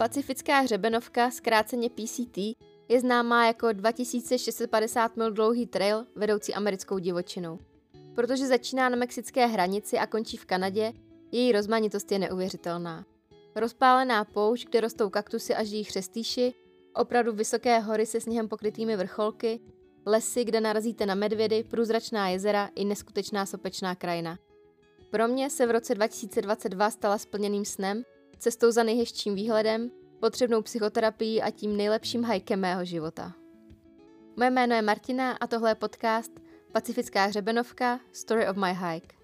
Pacifická hřebenovka, zkráceně PCT, je známá jako 2650 mil dlouhý trail vedoucí americkou divočinou. Protože začíná na mexické hranici a končí v Kanadě, její rozmanitost je neuvěřitelná. Rozpálená poušť, kde rostou kaktusy a žijí chřestýši, opravdu vysoké hory se sněhem pokrytými vrcholky, lesy, kde narazíte na medvědy, průzračná jezera i neskutečná sopečná krajina. Pro mě se v roce 2022 stala splněným snem, cestou za nejhezčím výhledem, potřebnou psychoterapií a tím nejlepším hajkem mého života. Moje jméno je Martina a tohle je podcast Pacifická hřebenovka Story of my hike.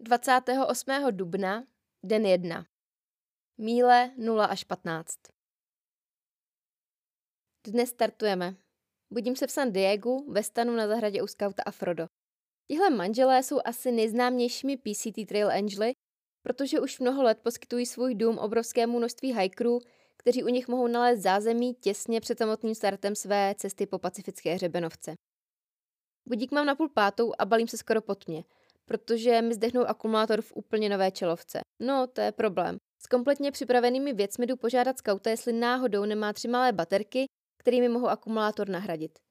Dvacátého 8. dubna, den 1. Míle 0 až 15. Dnes startujeme. Budím se v San Diego, ve stanu na zahradě u skauta Afrodo. Tihle manželé jsou asi nejznámějšími PCT Trail Angely, protože už mnoho let poskytují svůj dům obrovskému množství hikerů, kteří u nich mohou nalézt zázemí těsně před samotným startem své cesty po pacifické hřebenovce. Budík mám na půl pátou a balím se skoro pod mě, protože mi zdechnou akumulátor v úplně nové čelovce. No, to je problém. S kompletně připravenými věcmi jdu požádat skauta, jestli náhodou nemá tři malé baterky, kterými mohu akumulátor nahradit.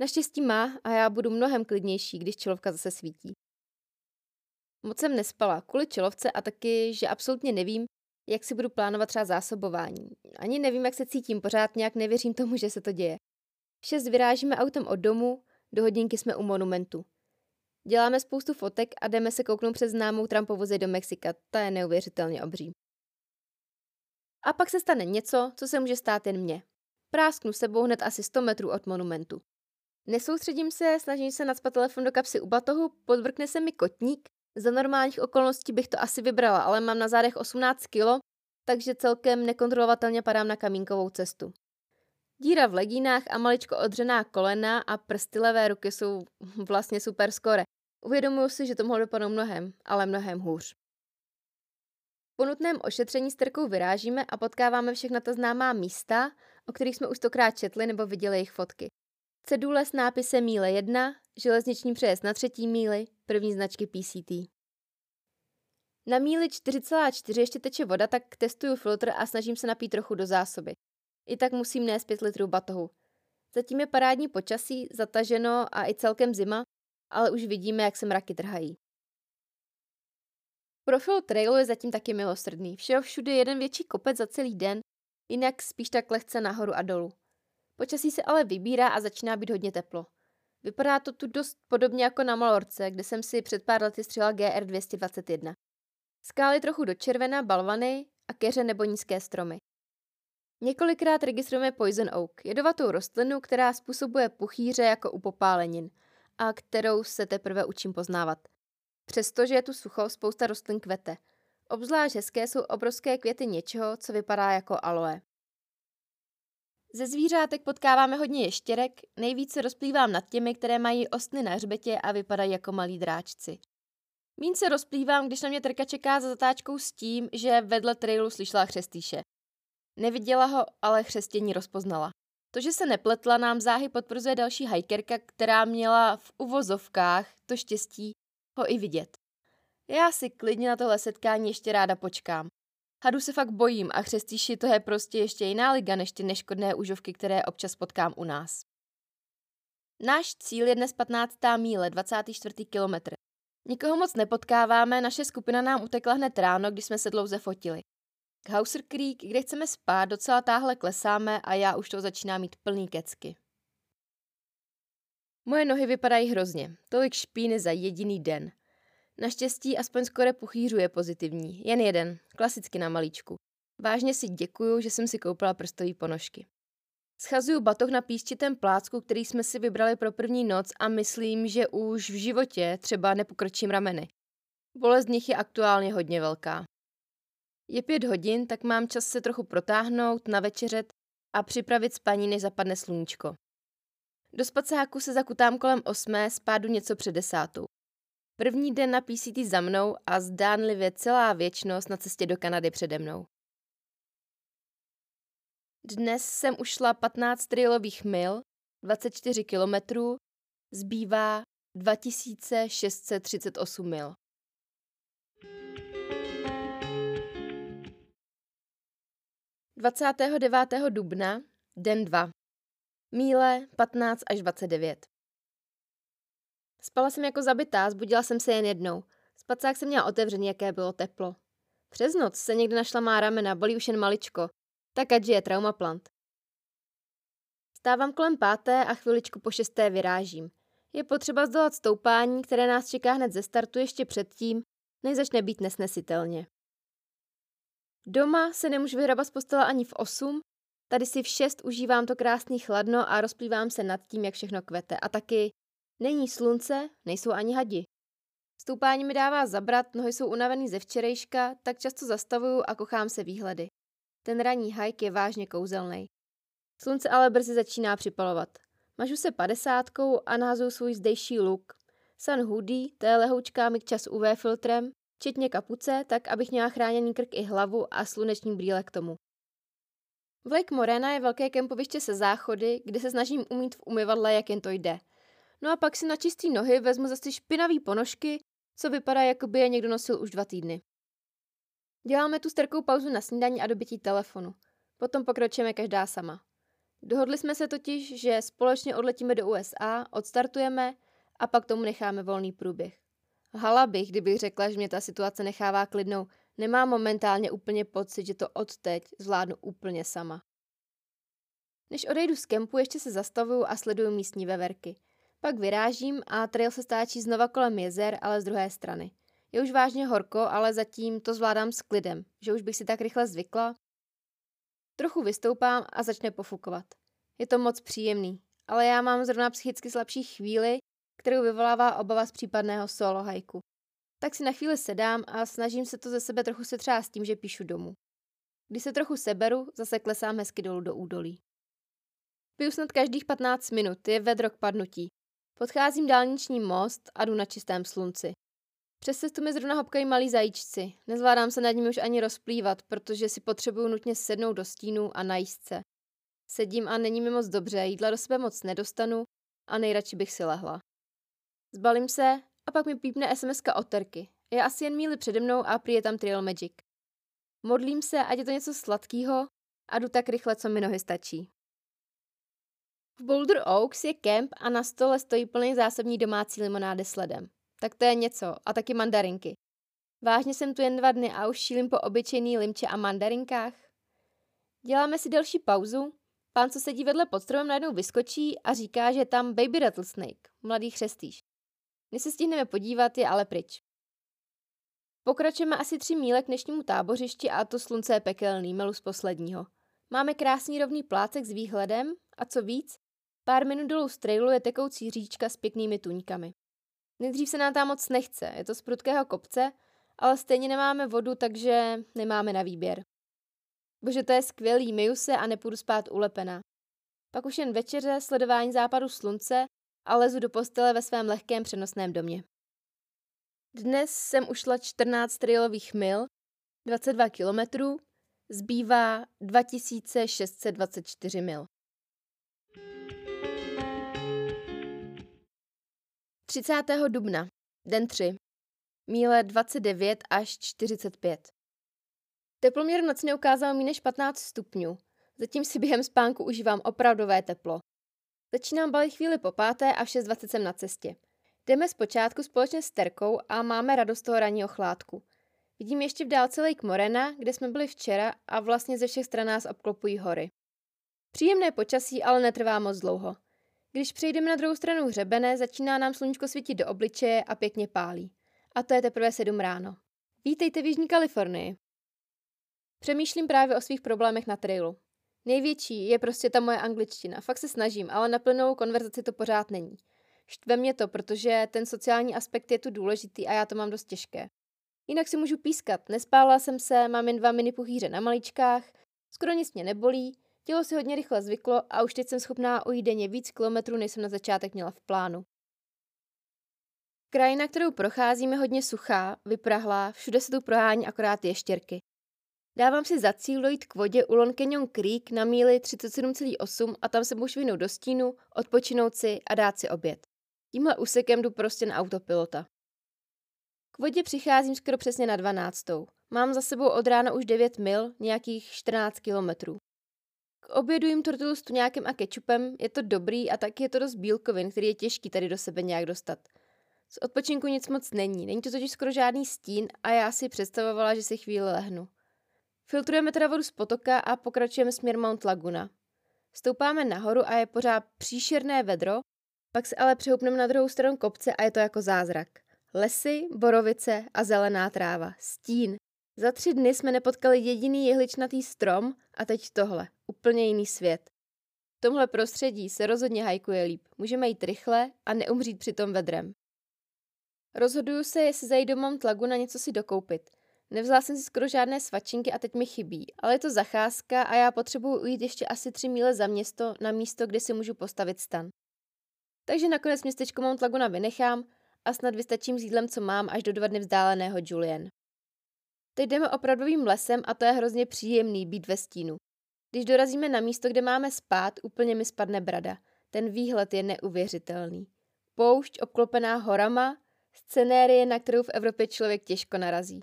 Naštěstí má a já budu mnohem klidnější, když čelovka zase svítí. Moc jsem nespala kvůli čelovce a taky, že absolutně nevím, jak si budu plánovat třeba zásobování. Ani nevím, jak se cítím, pořád nějak nevěřím tomu, že se to děje. V šest vyrážíme autem od domu, do hodinky jsme u monumentu. Děláme spoustu fotek a jdeme se kouknout přes známou trampovozy do Mexika, ta je neuvěřitelně obří. A pak se stane něco, co se může stát jen mně. Prásknu sebou hned asi 100 metrů od monumentu. Nesoustředím se, snažím se nadspat telefon do kapsy u batohu, podvrkne se mi kotník. Za normálních okolností bych to asi vybrala, ale mám na zádech 18 kilo, takže celkem nekontrolovatelně padám na kamínkovou cestu. Díra v legínách a maličko odřená kolena a prsty levé ruky jsou vlastně super skore. Uvědomuji si, že to mohlo dopadnout mnohem, ale mnohem hůř. Po nutném ošetření s trkou vyrážíme a potkáváme všechna ta známá místa, o kterých jsme už stokrát četli nebo viděli jejich fotky. Cedule s nápisem míle 1, železniční přejezd na třetí míli, první značky PCT. Na míli 4,4 ještě teče voda, tak testuju filtr a snažím se napít trochu do zásoby. I tak musím nést 5 litrů batohu. Zatím je parádní počasí, zataženo a i celkem zima, ale už vidíme, jak se mraky trhají. Profil trailu je zatím taky milosrdný. Všeho všude je jeden větší kopec za celý den, jinak spíš tak lehce nahoru a dolů. Počasí se ale vybírá a začíná být hodně teplo. Vypadá to tu dost podobně jako na Malorce, kde jsem si před pár lety střela GR221. Skály trochu do červená, balvany a keře nebo nízké stromy. Několikrát registrujeme Poison Oak, jedovatou rostlinu, která způsobuje puchýře jako u popálenin a kterou se teprve učím poznávat. Přestože je tu sucho, spousta rostlin kvete. Obzvlášť hezké jsou obrovské květy něčeho, co vypadá jako aloe. Ze zvířátek potkáváme hodně ještěrek, nejvíce rozplývám nad těmi, které mají ostny na hřbetě a vypadají jako malí dráčci. Mín se rozplývám, když na mě trka čeká za zatáčkou s tím, že vedle trailu slyšela chřestýše. Neviděla ho, ale chřestění rozpoznala. To, že se nepletla, nám záhy potvrzuje další hajkerka, která měla v uvozovkách to štěstí ho i vidět. Já si klidně na tohle setkání ještě ráda počkám. Hadu se fakt bojím a chřestíši to je prostě ještě jiná liga než ty neškodné užovky, které občas potkám u nás. Náš cíl je dnes 15. míle, 24. kilometr. Nikoho moc nepotkáváme, naše skupina nám utekla hned ráno, když jsme se dlouze fotili. K Hauser Creek, kde chceme spát, docela táhle klesáme a já už to začínám mít plný kecky. Moje nohy vypadají hrozně, tolik špíny za jediný den – Naštěstí aspoň skoro puchýřů je pozitivní, jen jeden, klasicky na malíčku. Vážně si děkuju, že jsem si koupila prstové ponožky. Schazuju batoh na písčitém plácku, který jsme si vybrali pro první noc a myslím, že už v životě třeba nepokročím rameny. Bolest nich je aktuálně hodně velká. Je pět hodin, tak mám čas se trochu protáhnout, navečeřet a připravit spaní, než zapadne sluníčko. Do spacáku se zakutám kolem osmé, spádu něco před desátou. První den na PCT za mnou a zdánlivě celá věčnost na cestě do Kanady přede mnou. Dnes jsem ušla 15 trilových mil, 24 kilometrů, zbývá 2638 mil. Dvacátého devátého dubna, den 2. Míle 15 až 29. Spala jsem jako zabitá, zbudila jsem se jen jednou. Spacák jsem měla otevřený, jaké bylo teplo. Přes noc se někde našla má ramena, bolí už jen maličko. Tak ať je traumaplant. Stávám kolem páté a chviličku po šesté vyrážím. Je potřeba zdolat stoupání, které nás čeká hned ze startu ještě předtím, než začne být nesnesitelně. Doma se nemůžu vyhrabat z postele ani v 8, tady si v 6 užívám to krásný chladno a rozplývám se nad tím, jak všechno kvete. A taky není slunce, nejsou ani hadi. Stoupání mi dává zabrat, nohy jsou unavený ze včerejška, tak často zastavuju a kochám se výhledy. Ten ranní hike je vážně kouzelný. Slunce ale brzy začíná připalovat. Mažu se padesátkou a názuju svůj zdejší. Sun hoodie, to je lehoučká čas UV filtrem, včetně kapuce, tak abych měla chráněný krk i hlavu a sluneční brýle k tomu. V Lake Morena je velké kempoviště se záchody, kde se snažím umít v umyvadle, jak jen to jde. No a pak si na čistý nohy vezmu zase špinavý ponožky, co vypadá, jako by je někdo nosil už dva týdny. Děláme tu sterkou pauzu na snídaní a dobytí telefonu. Potom pokročíme každá sama. Dohodli jsme se totiž, že společně odletíme do USA, odstartujeme a pak tomu necháme volný průběh. Hala bych, kdybych řekla, že mě ta situace nechává klidnou. Nemám momentálně úplně pocit, že to odteď zvládnu úplně sama. Než odejdu z kempu, ještě se zastavuju a sleduju místní veverky. Pak vyrážím a trail se stáčí znova kolem jezer, ale z druhé strany. Je už vážně horko, ale zatím to zvládám s klidem, že už bych si tak rychle zvykla. Trochu vystoupám a začne pofukovat. Je to moc příjemný, ale já mám zrovna psychicky slabší chvíli, kterou vyvolává obava z případného solo hajku. Tak si na chvíli sedám a snažím se to ze sebe trochu setřást tím, že píšu domů. Když se trochu seberu, zase klesám hezky dolů do údolí. Piju snad každých 15 minut, je vedro k padnutí. Podcházím dálniční most a jdu na čistém slunci. Přes cestu mi zrovna hopkají malí zajíčci. Nezvládám se nad nimi už ani rozplývat, protože si potřebuju nutně sednout do stínu a najíst se. Sedím a není mi moc dobře, jídla do sebe moc nedostanu a nejradši bych si lehla. Zbalím se a pak mi pípne sms od Terky. Je asi jen míli přede mnou a prý je tam Trail Magic. Modlím se, ať je to něco sladkého a jdu tak rychle, co mi nohy stačí. V Boulder Oaks je kemp a na stole stojí plný zásobní domácí limonády s ledem. Tak to je něco. A taky mandarinky. Vážně jsem tu jen dva dny a už šílím po obyčejný limče a mandarinkách. Děláme si delší pauzu. Pán, co sedí vedle pod stromem, najednou vyskočí a říká, že je tam baby rattlesnake, mladý chřestýš. Než se stihneme podívat, je ale pryč. Pokračujeme asi tři míle k dnešnímu tábořišti a to slunce je pekelný, melu z posledního. Máme krásný rovný plácek s výhledem a co víc, pár minut dolů z trailu je tekoucí říčka s pěknými tuňkami. Nejdřív se nám tam moc nechce, je to z prudkého kopce, ale stejně nemáme vodu, takže nemáme na výběr. Bože, to je skvělý, myju se a nepůjdu spát ulepená. Pak už jen večeře, sledování západu slunce a lezu do postele ve svém lehkém přenosném domě. Dnes jsem ušla 14 trailových mil, 22 kilometrů, zbývá 2624 mil. 30. dubna, den 3, míle 29 až 45. Teploměr noc neukázal méně než 15 stupňů, zatím si během spánku užívám opravdové teplo. Začínám balit chvíli po páté a v 6.20 jsem na cestě. Jdeme zpočátku společně s Terkou a máme radost toho ranního chládku. Vidím ještě v dálce Lake Morena, kde jsme byli včera a vlastně ze všech stran nás obklopují hory. Příjemné počasí ale netrvá moc dlouho. Když přejdeme na druhou stranu hřebene, začíná nám sluníčko svítit do obličeje a pěkně pálí. A to je teprve sedm ráno. Vítejte v Jižní Kalifornii. Přemýšlím právě o svých problémech na trailu. Největší je prostě ta moje angličtina. Fakt se snažím, ale na plnou konverzaci to pořád není. Štve mě to, protože ten sociální aspekt je tu důležitý a já to mám dost těžké. Jinak si můžu pískat. Nespála jsem se, mám jen dva mini puchýře na maličkách, skoro nic mě nebolí, tělo si hodně rychle zvyklo a už teď jsem schopná ujít denně víc kilometrů, než jsem na začátek měla v plánu. Krajina, kterou procházíme, hodně suchá, vyprahlá, všude se tu prohání akorát ještěrky. Dávám si za cíl dojít k vodě u Lon Canyon Creek na míli 37,8 a tam se budu švinout do stínu, odpočinout si a dát si oběd. Tímhle úsekem jdu prostě na autopilota. K vodě přicházím skoro přesně na 12. Mám za sebou od rána už 9 mil, nějakých 14 kilometrů. Obědu jim tortilu s tuňákem a kečupem, je to dobrý a taky je to dost bílkovin, který je těžký tady do sebe nějak dostat. Z odpočinku nic moc není, není to totiž skoro žádný stín a já si představovala, že si chvíli lehnu. Filtrujeme teda vodu z potoka a pokračujeme směr Mount Laguna. Stoupáme nahoru a je pořád příšerné vedro, pak se ale přehoupneme na druhou stranu kopce a je to jako zázrak. Lesy, borovice a zelená tráva. Stín. Za tři dny jsme nepotkali jediný jehličnatý strom a teď tohle. Úplně jiný svět. V tomhle prostředí se rozhodně hajkuje líp. Můžeme jít rychle a neumřít při tom vedrem. Rozhoduju se, jestli zajít do Mount Laguna něco si dokoupit. Nevzala jsem si skoro žádné svačinky a teď mi chybí, ale je to zacházka a já potřebuji ujít ještě asi tři míle za město na místo, kde si můžu postavit stan. Takže nakonec městečko Mount Laguna vynechám a snad vystačím s jídlem, co mám, až do dva dny vzdáleného Julien. Teď jdeme opravdovým lesem a to je hrozně příjemný být ve stínu. Když dorazíme na místo, kde máme spát, úplně mi spadne brada. Ten výhled je neuvěřitelný. Poušť obklopená horama, scenérie, na kterou v Evropě člověk těžko narazí.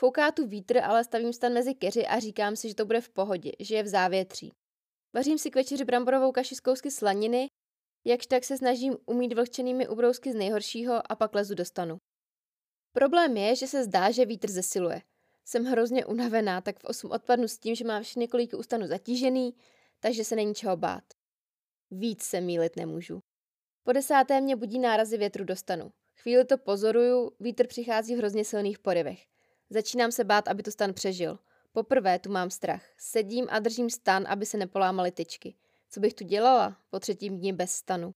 Fouká tu vítr, ale stavím stan mezi keři a říkám si, že to bude v pohodě, že je v závětří. Vařím si k večeři bramborovou kaši z kousky slaniny, jakž tak se snažím umít vlhčenými ubrousky z nejhoršího a pak lezu do stanu. Problém je, že se zdá, že vítr zesiluje. Jsem hrozně unavená, tak v 8 odpadnu s tím, že mám všechny kolíky u stanu zatížený, takže se není čeho bát. Víc se mílit nemůžu. Po desáté mě budí nárazy větru do stanu. Chvíli to pozoruju, vítr přichází v hrozně silných porivech. Začínám se bát, aby to stan přežil. Poprvé tu mám strach. Sedím a držím stan, aby se nepolámaly tyčky. Co bych tu dělala po třetím dni bez stanu?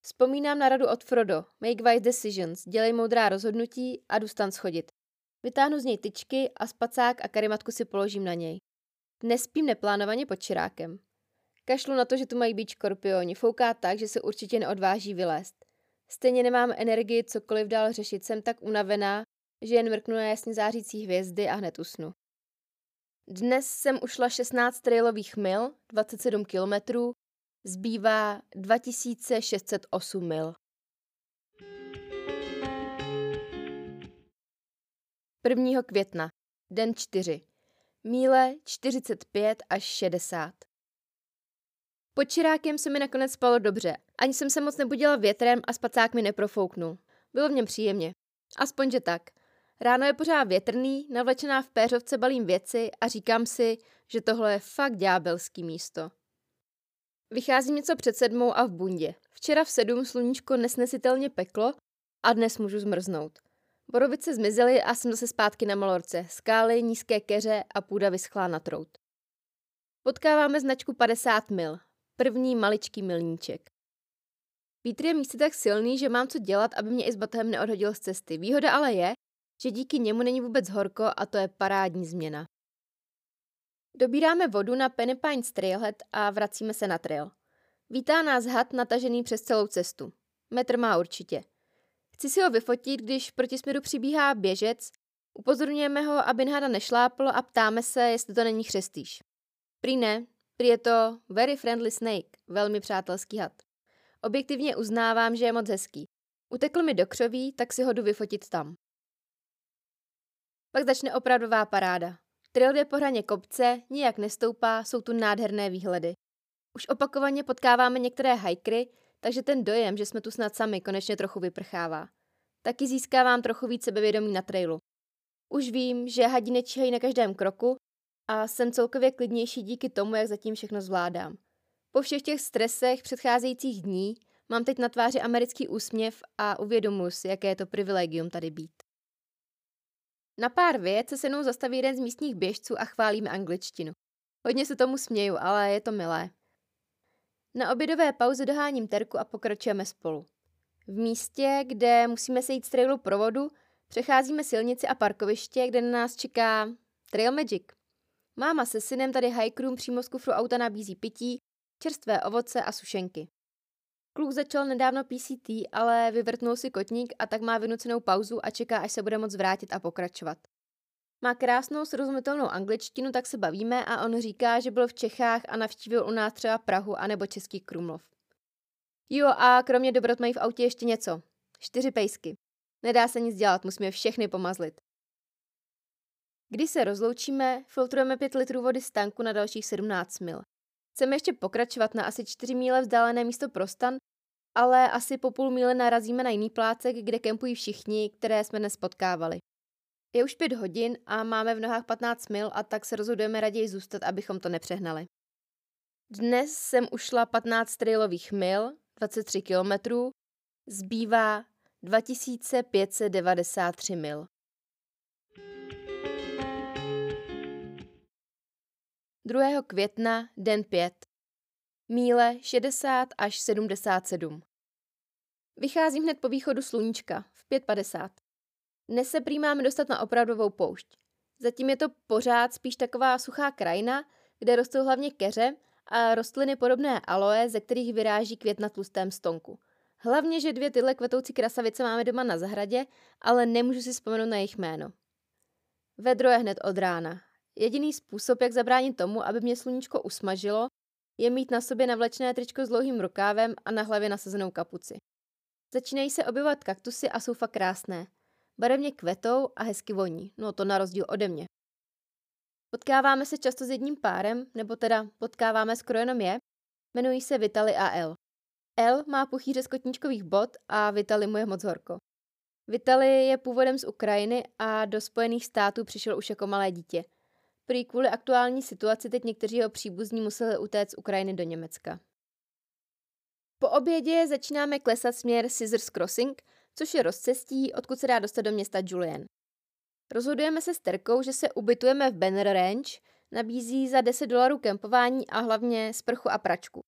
Vzpomínám na radu od Frodo. Make wise decisions. Dělej moudrá rozhodnutí a jdu stan schodit. Vytáhnu z něj tyčky a spacák a karimatku si položím na něj. Nespím neplánovaně pod čirákem. Kašlu na to, že tu mají být škorpioni. Fouká tak, že se určitě neodváží vylézt. Stejně nemám energii cokoliv dál řešit. Jsem tak unavená, že jen mrknu na jasně zářící hvězdy a hned usnu. Dnes jsem ušla 16 trailových mil, 27 kilometrů, zbývá 2608 mil. 1. května, den 4. Míle 45 až 60. Pod čirákem se mi nakonec spalo dobře. Ani jsem se moc nebudila větrem a spacák mi neprofouknul. Bylo v něm příjemně. Aspoň, že tak. Ráno je pořád větrný, navlečená v péřovce balím věci a říkám si, že tohle je fakt ďábelský místo. Vycházím něco před sedmou a v bundě. Včera v sedm sluníčko nesnesitelně peklo a dnes můžu zmrznout. Borovice zmizely a jsem zase zpátky na Malorce. Skály, nízké keře a půda vyschlá na trout. Potkáváme značku 50 mil. První maličký milníček. Vítr je místy tak silný, že mám co dělat, aby mě i s batohem neodhodil z cesty. Výhoda ale je, že díky němu není vůbec horko a to je parádní změna. Dobíráme vodu na Penny Pines Trailhead a vracíme se na trail. Vítá nás had natažený přes celou cestu. Metr má určitě. Chci si ho vyfotit, když proti směru přibíhá běžec, upozorňujeme ho, aby hada nešlápl a ptáme se, jestli to není chřestýš. Prý ne, prý je to very friendly snake, velmi přátelský had. Objektivně uznávám, že je moc hezký. Utekl mi do křoví, tak si ho jdu vyfotit tam. Pak začne opravdová paráda. Trail jde po hraně kopce, nijak nestoupá, jsou tu nádherné výhledy. Už opakovaně potkáváme některé hajkry, takže ten dojem, že jsme tu snad sami, konečně trochu vyprchává. Taky získávám trochu více sebevědomí na trailu. Už vím, že hadí číhají na každém kroku a jsem celkově klidnější díky tomu, jak zatím všechno zvládám. Po všech těch stresech předcházejících dní mám teď na tváři americký úsměv a uvědomuji si, jaké je to privilegium tady být. Na pár věc se se mnou zastaví jeden z místních běžců a chválíme angličtinu. Hodně se tomu směju, ale je to milé. Na obědové pauze doháním Terku a pokračujeme spolu. V místě, kde musíme sejít z trailu provodu, přecházíme silnici a parkoviště, kde na nás čeká Trail Magic. Máma se synem tady hikerům přímo z kufru auta nabízí pití, čerstvé ovoce a sušenky. Kluk začal nedávno PCT, ale vyvrtnul si kotník a tak má vynucenou pauzu a čeká, až se bude moc vrátit a pokračovat. Má krásnou srozumitelnou angličtinu, tak se bavíme a on říká, že byl v Čechách a navštívil u nás třeba Prahu anebo Český Krumlov. Jo a kromě dobrot mají v autě ještě něco. Čtyři pejsky. Nedá se nic dělat, musíme všechny pomazlit. Když se rozloučíme, filtrujeme 5 litrů vody z tanku na dalších 17 mil. Chceme ještě pokračovat na asi 4 míle vzdálené místo pro stan, ale asi po půl míle narazíme na jiný plácek, kde kempují všichni, které jsme dnes potkávali. Je už 5 hodin a máme v nohách 15 mil a tak se rozhodujeme raději zůstat, abychom to nepřehnali. Dnes jsem ušla 15 trailových mil, 23 kilometrů, zbývá 2593 mil. 2. května, den 5. Míle 60 až 77. Vycházím hned po východu sluníčka, v 5.50. Dnes se prý máme dostat na opravdovou poušť. Zatím je to pořád spíš taková suchá krajina, kde rostou hlavně keře a rostliny podobné aloe, ze kterých vyráží květ na tlustém stonku. Hlavně, že dvě tyhle kvetoucí krasavice máme doma na zahradě, ale nemůžu si vzpomenout na jejich jméno. Vedro je hned od rána. Jediný způsob, jak zabránit tomu, aby mě sluníčko usmažilo, je mít na sobě navlečené tričko s dlouhým rukávem a na hlavě nasazenou kapuci. Začínají se objevovat kaktusy a jsou fakt krásné. Barevně kvetou a hezky voní, no to na rozdíl ode mě. Potkáváme se často s jedním párem, nebo teda potkáváme skoro jenom je, jmenují se Vitali a El. El má puchýře z kotníčkových bod a Vitali mu je moc horko. Vitali je původem z Ukrajiny a do Spojených států přišel už jako malé dítě. Prý kvůli aktuální situaci teď někteří jeho příbuzní museli utéct z Ukrajiny do Německa. Po obědě začínáme klesat směr Scissors Crossing, což je rozcestí, odkud se dá dostat do města Julian. Rozhodujeme se s Terkou, že se ubytujeme v Banner Ranch, nabízí za 10 dolarů kempování a hlavně sprchu a pračku.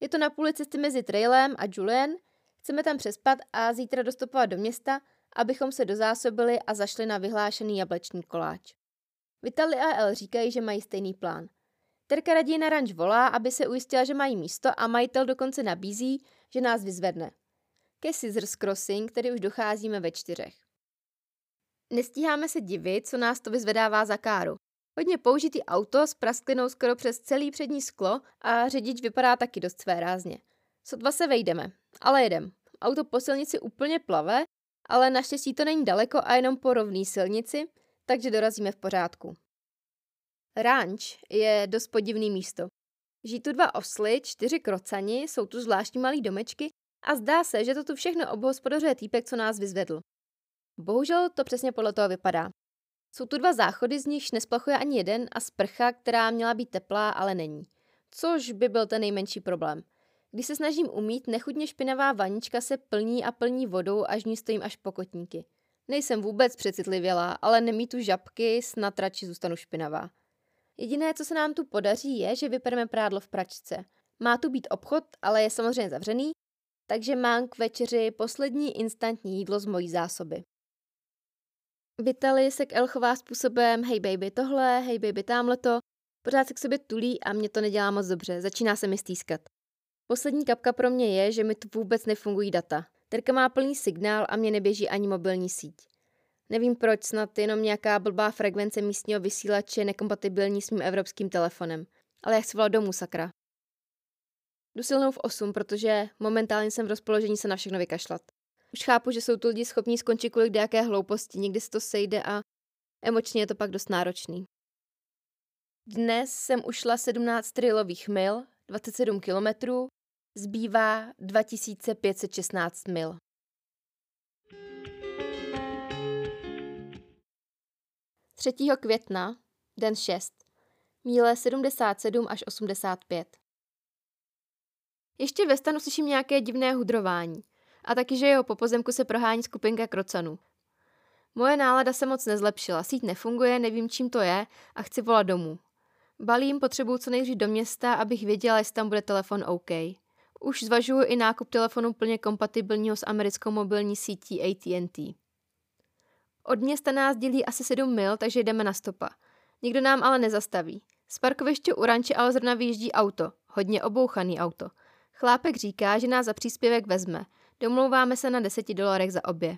Je to na půli cesty mezi Trailem a Julian, chceme tam přespat a zítra dostupovat do města, abychom se dozásobili a zašli na vyhlášený jablečný koláč. Vitali a El říkají, že mají stejný plán. Terka raději na ranč volá, aby se ujistila, že mají místo a majitel dokonce nabízí, že nás vyzvedne. Ke Scissors Crossing, který už docházíme ve čtyřech. Nestíháme se divit, co nás to vyzvedává za káru. Hodně použitý auto s prasklinou skoro přes celý přední sklo a řidič vypadá taky dost své rázně. Sotva se vejdeme, ale jedem. Auto po silnici úplně plave, ale naštěstí to není daleko a jenom po rovné silnici, takže dorazíme v pořádku. Ranč je dost podivný místo. Žijí tu dva osly, čtyři krocani, jsou tu zvláštní malý domečky a zdá se, že to tu všechno obhospodařuje týpek, co nás vyzvedl. Bohužel to přesně podle toho vypadá. Jsou tu dva záchody, z nichž nesplachuje ani jeden a sprcha, která měla být teplá, ale není. Což by byl ten nejmenší problém. Když se snažím umít, nechutně špinavá vanička se plní a plní vodou, až ní stojím až pokotníky. Nejsem vůbec přecitlivělá, ale nemít tu žabky, snad radši zůstanu špinavá. Jediné, co se nám tu podaří, je, že vypereme prádlo v pračce. Má tu být obchod, ale je samozřejmě zavřený, takže mám k večeři poslední instantní jídlo z mojí zásoby. Vitali se k El chová způsobem hej baby tohle, hej baby tamhleto, pořád se k sobě tulí a mě to nedělá moc dobře, začíná se mi stýskat. Poslední kapka pro mě je, že mi tu vůbec nefungují data. Terka má plný signál a mě neběží ani mobilní síť. Nevím proč, snad jenom nějaká blbá frekvence místního vysílače nekompatibilní s mým evropským telefonem. Ale já chci volat domů, sakra. Jdu silnou v 8, protože momentálně jsem v rozpoložení se na všechno vykašlat. Už chápu, že jsou tu lidi schopní skončit kvůli jaké hlouposti, někdy se to sejde a emočně je to pak dost náročný. Dnes jsem ušla 17 trilových mil, 27 kilometrů, zbývá 2516 mil. Třetího května, den 6, míle 77 až 85. Ještě ve stanu slyším nějaké divné hudrování a taky, že jeho po pozemku se prohání skupinka krocanů. Moje nálada se moc nezlepšila, síť nefunguje, nevím čím to je a chci volat domů. Balím, potřebuju co nejdřív do města, abych věděla, jestli tam bude telefon OK. Už zvažuji i nákup telefonu plně kompatibilního s americkou mobilní sítí AT&T. Od města nás dělí asi 7 mil, takže jdeme na stopa. Nikdo nám ale nezastaví. Z parkoviště u ranče ale zrovna vyjíždí auto. Hodně obouchaný auto. Chlápek říká, že nás za příspěvek vezme. Domlouváme se na 10 dolarech za obě.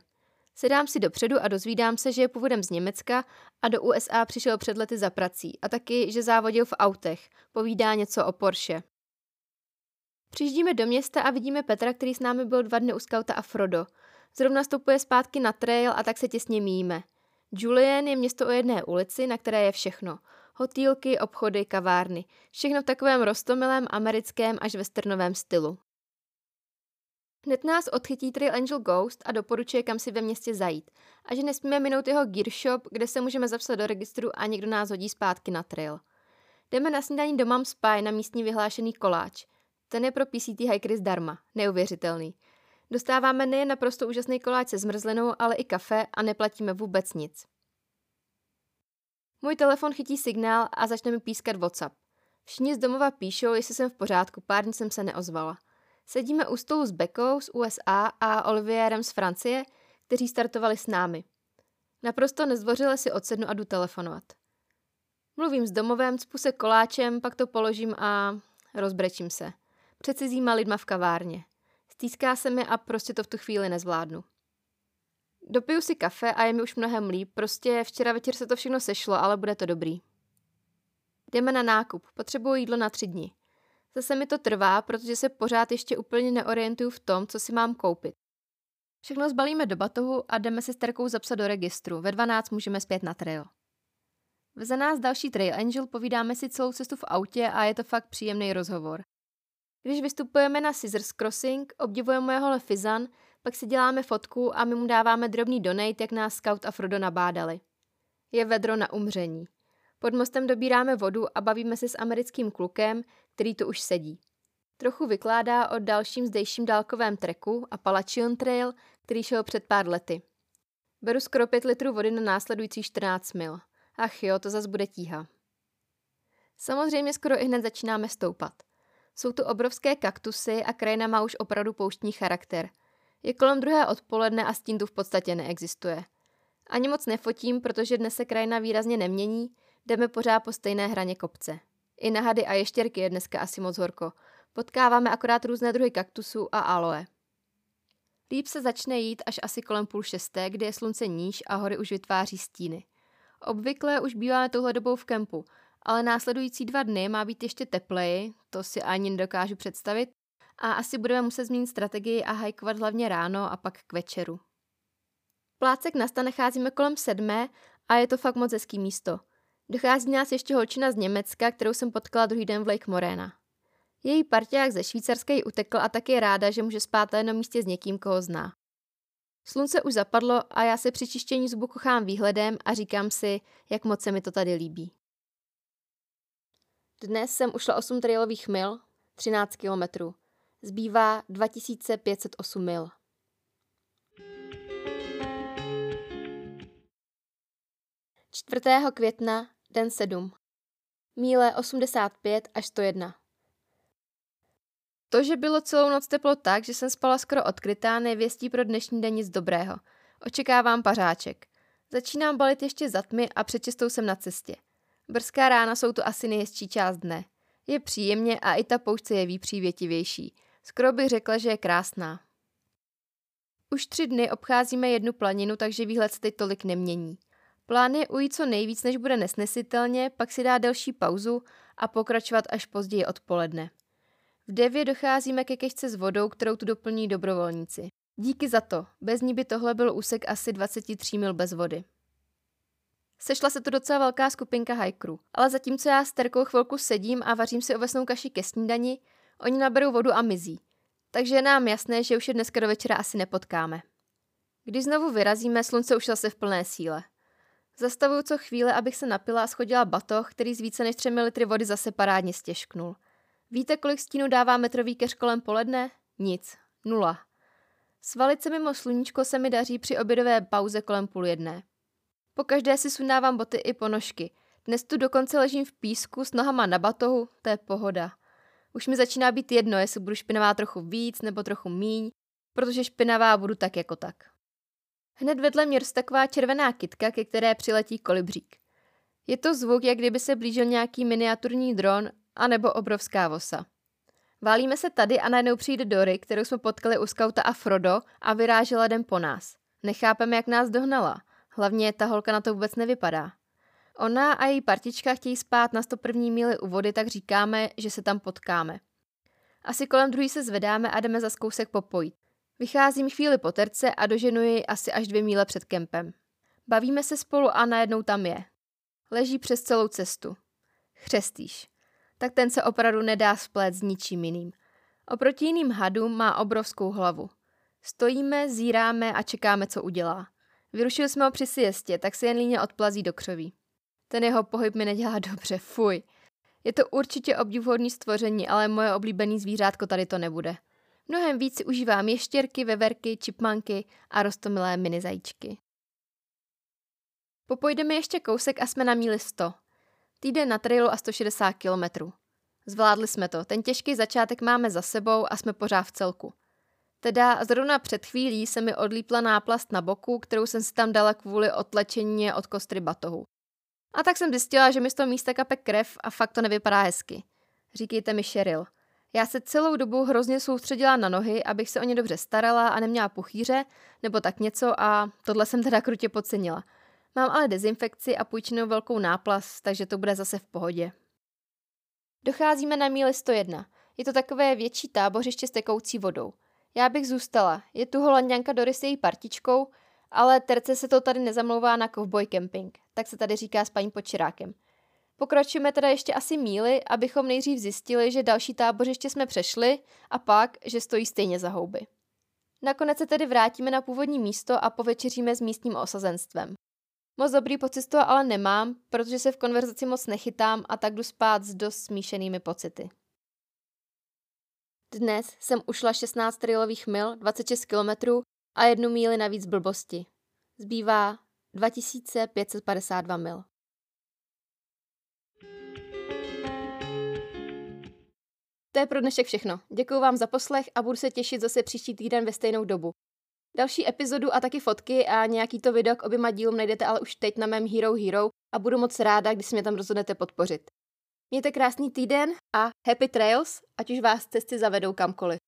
Sedám si dopředu a dozvídám se, že je původem z Německa a do USA přišel před lety za prací a taky, že závodil v autech. Povídá něco o Porsche. Přijíždíme do města a vidíme Petra, který s námi byl dva dny u skauta a Frodo. Zrovna stopuje zpátky na trail a tak se těsně míjíme. Julien je město o jedné ulici, na které je všechno. Hotýlky, obchody, kavárny. Všechno v takovém rostomilém americkém až westernovém stylu. Hned nás odchytí Trail Angel Ghost a doporučuje, kam si ve městě zajít. A že nesmíme minout jeho gear shop, kde se můžeme zapsat do registru a někdo nás hodí zpátky na trail. Jdeme na snídaní do Mam Spy na místní vyhlášený koláč. Ten je pro PCT hikery zdarma. Neuvěřitelný. Dostáváme nejen naprosto úžasný koláč se zmrzlinou, ale i kafe a neplatíme vůbec nic. Můj telefon chytí signál a začne mi pískat WhatsApp. Všichni z domova píšou, jestli jsem v pořádku, pár dní jsem se neozvala. Sedíme u stolu s Bekou z USA a Olivierem z Francie, kteří startovali s námi. Naprosto nezdvořile si odsednu a jdu telefonovat. Mluvím s domovem, cpu se koláčem, pak to položím a rozbrečím se. Před cizíma lidma v kavárně. Stýská se mi a prostě to v tu chvíli nezvládnu. Dopiju si kafe a je mi už mnohem líp, prostě včera večer se to všechno sešlo, ale bude to dobrý. Jdeme na nákup, potřebuji jídlo na tři dny. Zase mi to trvá, protože se pořád ještě úplně neorientuju v tom, co si mám koupit. Všechno zbalíme do batohu a jdeme se s Terkou zapsat do registru. Ve 12 můžeme zpět na trail. Veze nás další Trail Angel, povídáme si celou cestu v autě a je to fakt příjemný rozhovor. Když vystupujeme na Scissors Crossing, obdivujeme jeho lefizan, pak si děláme fotku a my mu dáváme drobný donate, jak nás Scout a Frodo nabádali. Je vedro na umření. Pod mostem dobíráme vodu a bavíme se s americkým klukem, který tu už sedí. Trochu vykládá o dalším zdejším dálkovém treku a Palachion Trail, který šel před pár lety. Beru skoro 5 litrů vody na následující 14 mil. Ach jo, to zas bude tíha. Samozřejmě skoro i hned začínáme stoupat. Jsou tu obrovské kaktusy a krajina má už opravdu pouštní charakter. Je kolem druhé odpoledne a stín tu v podstatě neexistuje. Ani moc nefotím, protože dnes se krajina výrazně nemění, jdeme pořád po stejné hraně kopce. I na hady a ještěrky je dneska asi moc horko. Potkáváme akorát různé druhy kaktusů a aloe. Líp se začne jít až asi kolem půl šesté, kdy je slunce níž a hory už vytváří stíny. Obvykle už býváme touhle dobou v kempu, ale následující dva dny má být ještě tepleji, to si ani nedokážu představit, a asi budeme muset změnit strategii a hajkovat hlavně ráno a pak k večeru. Plácek na sta nacházíme kolem sedmé a je to fakt moc hezký místo. Dochází nás ještě holčina z Německa, kterou jsem potkala druhý den v Lake Morena. Její parťák ze Švýcarska ji utekl a tak je ráda, že může spát na jednom místě s někým, koho zná. Slunce už zapadlo a já se při čištění zubu kochám výhledem a říkám si, jak moc se mi to tady líbí. Dnes jsem ušla 8 trailových mil, 13 kilometrů. Zbývá 2508 mil. Čtvrtého května, den 7. Míle 85 až 101. To, že bylo celou noc teplo tak, že jsem spala skoro odkrytá, nevěstí pro dnešní den nic dobrého. Očekávám pařáček. Začínám balit ještě za tmy a před čistou jsem na cestě. Brzká rána jsou tu asi nejhezčí část dne. Je příjemně a i ta poušť se jeví přívětivější. Skoro bych řekla, že je krásná. Už tři dny obcházíme jednu planinu, takže výhled se teď tolik nemění. Plán je ujít co nejvíc, než bude nesnesitelně, pak si dá delší pauzu a pokračovat až později odpoledne. V devě docházíme ke kešce s vodou, kterou tu doplní dobrovolníci. Díky za to, bez ní by tohle byl úsek asi 23 mil bez vody. Sešla se tu docela velká skupinka hajkrů, ale zatímco já s Terkou chvilku sedím a vařím si ovesnou kaši ke snídani, oni naberou vodu a mizí. Takže je nám jasné, že už je dneska do večera asi nepotkáme. Když znovu vyrazíme, slunce už zase v plné síle. Zastavuju co chvíle, abych se napila a schodila batoh, který z více než 3 litry vody zase parádně stěžknul. Víte, kolik stínu dává metrový keř kolem poledne? Nic. Nula. Svalit se mimo sluníčko se mi daří při obědové pauze kolem půl jedné. Po každé si sundávám boty i ponožky. Dnes tu dokonce ležím v písku s nohama na batohu, to je pohoda. Už mi začíná být jedno, jestli budu špinavá trochu víc nebo trochu míň, protože špinavá budu tak jako tak. Hned vedle mě taková červená kitka, ke které přiletí kolibřík. Je to zvuk, jak kdyby se blížil nějaký miniaturní dron anebo obrovská vosa. Válíme se tady a najednou přijde Dory, kterou jsme potkali u skauta a Frodo a vyrážela den po nás. Nechápeme, jak nás dohnala. Hlavně ta holka na to vůbec nevypadá. Ona a její partička chtějí spát na 101. míli u vody, tak říkáme, že se tam potkáme. Asi kolem druhý se zvedáme a jdeme za kousek popojit. Vycházím chvíli po terce a doženuji asi až dvě míle před kempem. Bavíme se spolu a najednou tam je. Leží přes celou cestu. Chřestíš. Tak ten se opravdu nedá splet s ničím jiným. Oproti jiným hadům má obrovskou hlavu. Stojíme, zíráme a čekáme, co udělá. Vyrušili jsme ho při siestě, tak se jen líně odplazí do křoví. Ten jeho pohyb mi nedělá dobře, fuj. Je to určitě obdivuhodný stvoření, ale moje oblíbený zvířátko tady to nebude. Mnohem víc si užívám ještěrky, veverky, čipmanky a rostomilé mini zajíčky. Popojdeme ještě kousek a jsme na míli 100. Týden na trailu a 160 kilometrů. Zvládli jsme to, ten těžký začátek máme za sebou a jsme pořád v celku. Teda zrovna před chvílí se mi odlípla náplast na boku, kterou jsem si tam dala kvůli otlečení od kostry batohu. A tak jsem zjistila, že mi z toho místa kape krev a fakt to nevypadá hezky. Říkejte mi Cheryl. Já se celou dobu hrozně soustředila na nohy, abych se o ně dobře starala a neměla puchýře, nebo tak něco a tohle jsem teda krutě podcenila. Mám ale dezinfekci a půjčenou velkou náplast, takže to bude zase v pohodě. Docházíme na míli 101. Je to takové větší tábořiště s tekoucí vodou. Já bych zůstala. Je tu holanděnka Doris její partičkou, ale terce se to tady nezamlouvá na cowboy camping, tak se tady říká s paní Počirákem. Pokračujeme teda ještě asi míly, abychom nejdřív zjistili, že další tábořiště jsme přešli a pak, že stojí stejně za houby. Nakonec se tedy vrátíme na původní místo a povečeříme s místním osazenstvem. Moc dobrý pocit z toho ale nemám, protože se v konverzaci moc nechytám a tak jdu spát s dost smíšenými pocity. Dnes jsem ušla 16 trailových mil, 26 kilometrů a jednu míli navíc blbosti. Zbývá 2552 mil. To je pro dnešek všechno. Děkuji vám za poslech a budu se těšit zase příští týden ve stejnou dobu. Další epizodu a taky fotky a nějaký to video k oběma dílům najdete ale už teď na mém Hero Hero a budu moc ráda, když si mě tam rozhodnete podpořit. Mějte krásný týden a happy trails, ať už vás cesty zavedou kamkoliv.